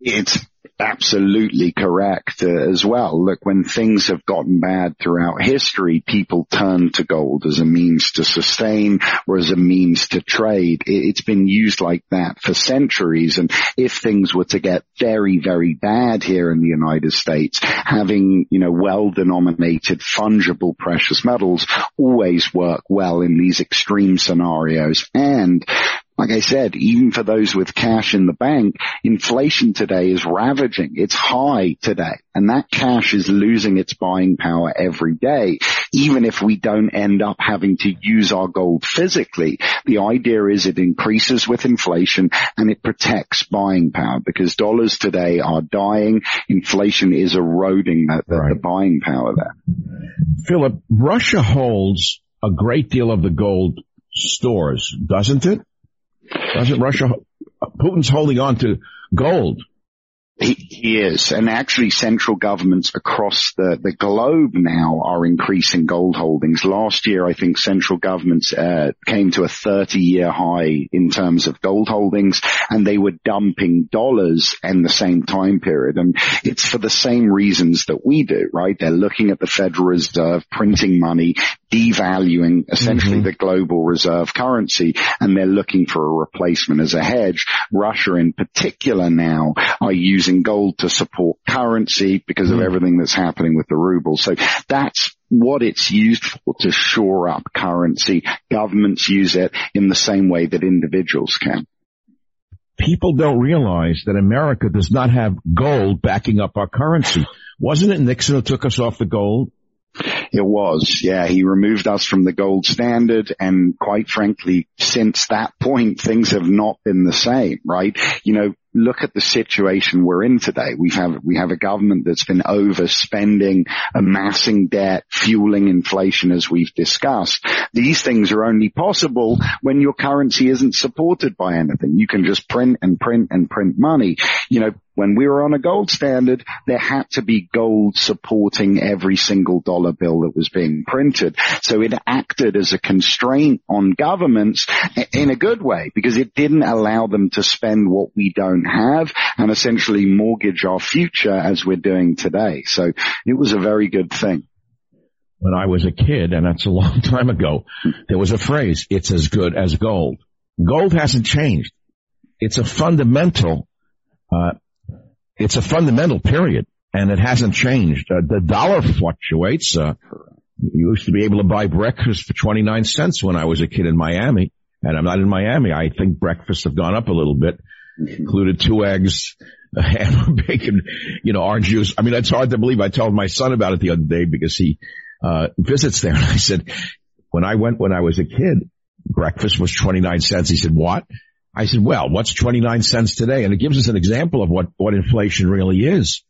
It's absolutely correct uh, as well. Look, when things have gotten bad throughout history, people turn to gold as a means to sustain or as a means to trade. It's been used like that for centuries. And if things were to get very, very bad here in the United States, having, you know, well denominated fungible precious metals always work well in these extreme scenarios. And like I said, even for those with cash in the bank, inflation today is ravaging. It's high today and that cash is losing its buying power every day. Even if we don't end up having to use our gold physically, the idea is it increases with inflation and it protects buying power because dollars today are dying. Inflation is eroding right. the buying power there. Philip, Russia holds a great deal of the gold stores, doesn't it? Doesn't Russia, Putin's holding on to gold. He, he, is. And actually central governments across the, the globe now are increasing gold holdings. Last year, I think central governments uh, came to a 30 year high in terms of gold holdings and they were dumping dollars in the same time period. And it's for the same reasons that we do, right? They're looking at the Federal Reserve printing money, devaluing essentially mm-hmm. the global reserve currency and they're looking for a replacement as a hedge. Russia in particular now are using using gold to support currency because of hmm. everything that's happening with the ruble. So that's what it's used for to shore up currency. Governments use it in the same way that individuals can. People don't realize that America does not have gold backing up our currency. Wasn't it Nixon who took us off the gold? It was, yeah. He removed us from the gold standard and quite frankly, since that point, things have not been the same, right? You know, look at the situation we're in today. We have, we have a government that's been overspending, amassing debt, fueling inflation as we've discussed. These things are only possible when your currency isn't supported by anything. You can just print and print and print money. You know, when we were on a gold standard, there had to be gold supporting every single dollar bill that was being printed. So it acted as a constraint on governments in a good way because it didn't allow them to spend what we don't have and essentially mortgage our future as we're doing today. So it was a very good thing. When I was a kid, and that's a long time ago, there was a phrase, it's as good as gold. Gold hasn't changed. It's a fundamental uh, it's a fundamental period and it hasn't changed. Uh, the dollar fluctuates. Uh, you used to be able to buy breakfast for 29 cents when I was a kid in Miami and I'm not in Miami. I think breakfasts have gone up a little bit, included two eggs, a ham, bacon, you know, orange juice. I mean, it's hard to believe. I told my son about it the other day because he, uh, visits there and I said, when I went when I was a kid, breakfast was 29 cents. He said, what? I said, well, what's 29 cents today? And it gives us an example of what, what inflation really is.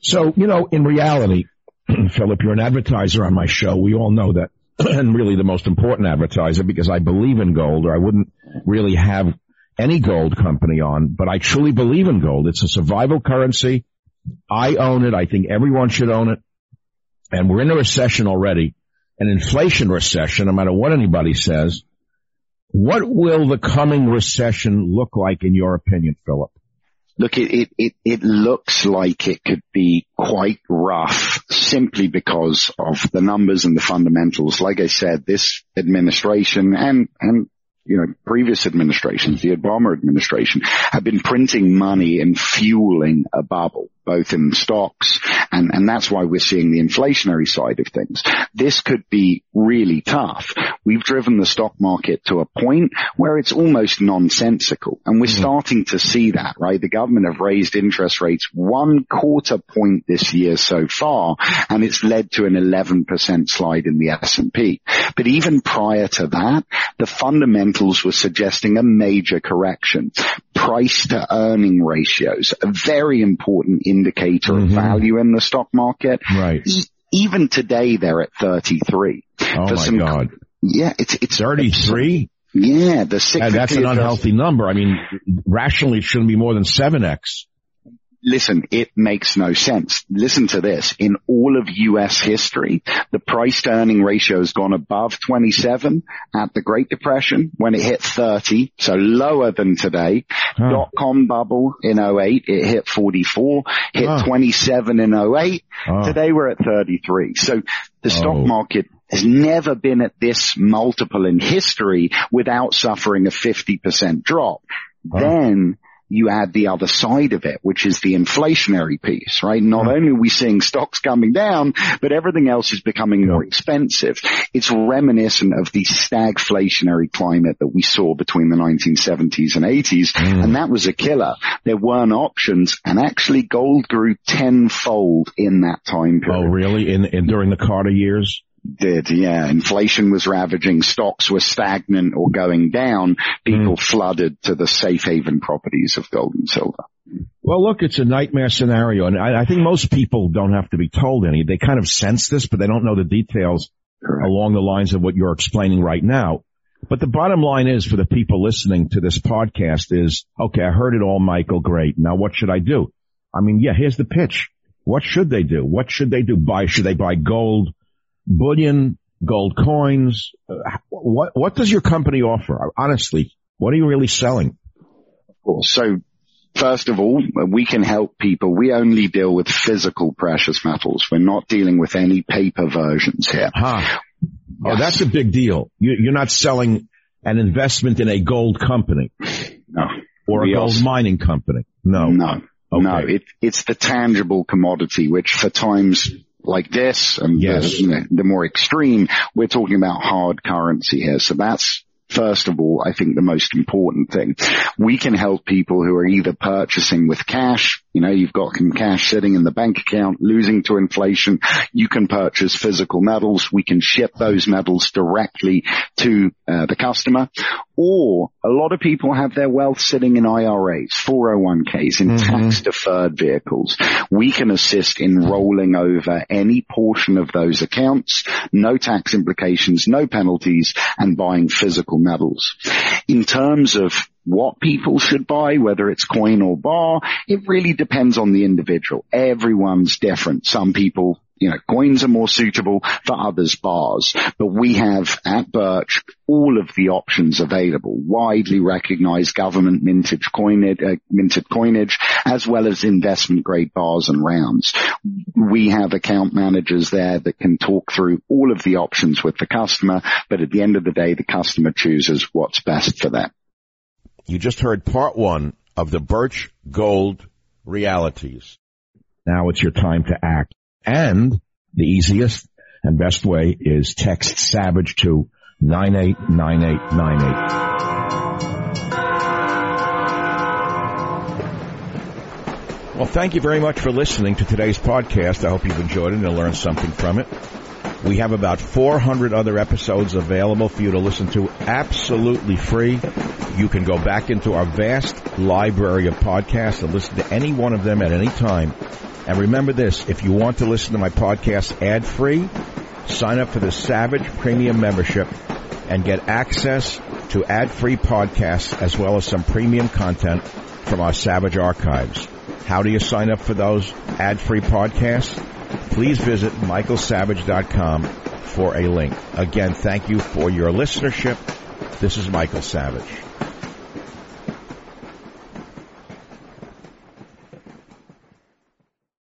So, you know, in reality, Philip, you're an advertiser on my show. We all know that. and really the most important advertiser because I believe in gold or I wouldn't really have any gold company on, but I truly believe in gold. It's a survival currency. I own it. I think everyone should own it. And we're in a recession already, an inflation recession, no matter what anybody says. What will the coming recession look like in your opinion, Philip? Look, it, it, it, it, looks like it could be quite rough simply because of the numbers and the fundamentals. Like I said, this administration and, and you know, previous administrations, the Obama administration, have been printing money and fueling a bubble, both in stocks, and, and that's why we're seeing the inflationary side of things. This could be really tough. We've driven the stock market to a point where it's almost nonsensical, and we're mm-hmm. starting to see that, right? The government have raised interest rates one quarter point this year so far, and it's led to an 11% slide in the S&P. But even prior to that, the fundamentals were suggesting a major correction. Price to earning ratios, a very important indicator mm-hmm. of value in the stock market. Right. Even today they're at 33. Oh For my some, God. Yeah, it's, it's 33. Yeah, the and that's an unhealthy number. I mean, rationally it shouldn't be more than 7x listen, it makes no sense. Listen to this. In all of US history, the price to earning ratio has gone above 27 at the Great Depression when it hit 30, so lower than today. Huh. Dot com bubble in 08, it hit 44, hit huh. 27 in 08. Huh. Today we're at 33. So the oh. stock oh. market has never been at this multiple in history without suffering a 50% drop. Then you add the other side of it, which is the inflationary piece, right? Not mm. only are we seeing stocks coming down, but everything else is becoming more expensive. It's reminiscent of the stagflationary climate that we saw between the 1970s and 80s. Mm. And that was a killer. There weren't options and actually gold grew tenfold in that time period. Oh, really? In, in during the Carter years? Did, yeah. Inflation was ravaging, stocks were stagnant or going down. People mm. flooded to the safe haven properties of gold and silver. Well, look, it's a nightmare scenario, and I, I think most people don't have to be told any. They kind of sense this, but they don't know the details Correct. along the lines of what you're explaining right now. But the bottom line is for the people listening to this podcast is, okay, I heard it all, Michael. Great. Now what should I do? I mean, yeah, here's the pitch. What should they do? What should they do? Buy, should they buy gold? Bullion, gold coins. What what does your company offer? Honestly, what are you really selling? So First of all, we can help people. We only deal with physical precious metals. We're not dealing with any paper versions here. Huh. Oh, yes. Oh, that's a big deal. You, are not selling an investment in a gold company. No. Or a gold mining company. No. No. Okay. No. It, it's the tangible commodity, which for times like this and yes. the, the more extreme, we're talking about hard currency here. So that's first of all, I think the most important thing. We can help people who are either purchasing with cash, you know, you've got some cash sitting in the bank account, losing to inflation. You can purchase physical metals. We can ship those metals directly to uh, the customer. Or a lot of people have their wealth sitting in IRAs, 401ks, in mm-hmm. tax deferred vehicles. We can assist in rolling over any portion of those accounts, no tax implications, no penalties, and buying physical metals. In terms of what people should buy, whether it's coin or bar, it really depends on the individual. Everyone's different. Some people, you know, coins are more suitable for others bars, but we have at Birch all of the options available, widely recognized government mintage coinage, uh, minted coinage, as well as investment grade bars and rounds. We have account managers there that can talk through all of the options with the customer, but at the end of the day, the customer chooses what's best for them. You just heard part one of the Birch Gold realities. Now it's your time to act. And the easiest and best way is text Savage to 989898. Well, thank you very much for listening to today's podcast. I hope you've enjoyed it and learned something from it. We have about 400 other episodes available for you to listen to absolutely free. You can go back into our vast library of podcasts and listen to any one of them at any time. And remember this, if you want to listen to my podcast ad free, sign up for the Savage Premium membership and get access to ad free podcasts as well as some premium content from our Savage archives. How do you sign up for those ad free podcasts? please visit michaelsavage.com for a link. Again, thank you for your listenership. This is Michael Savage.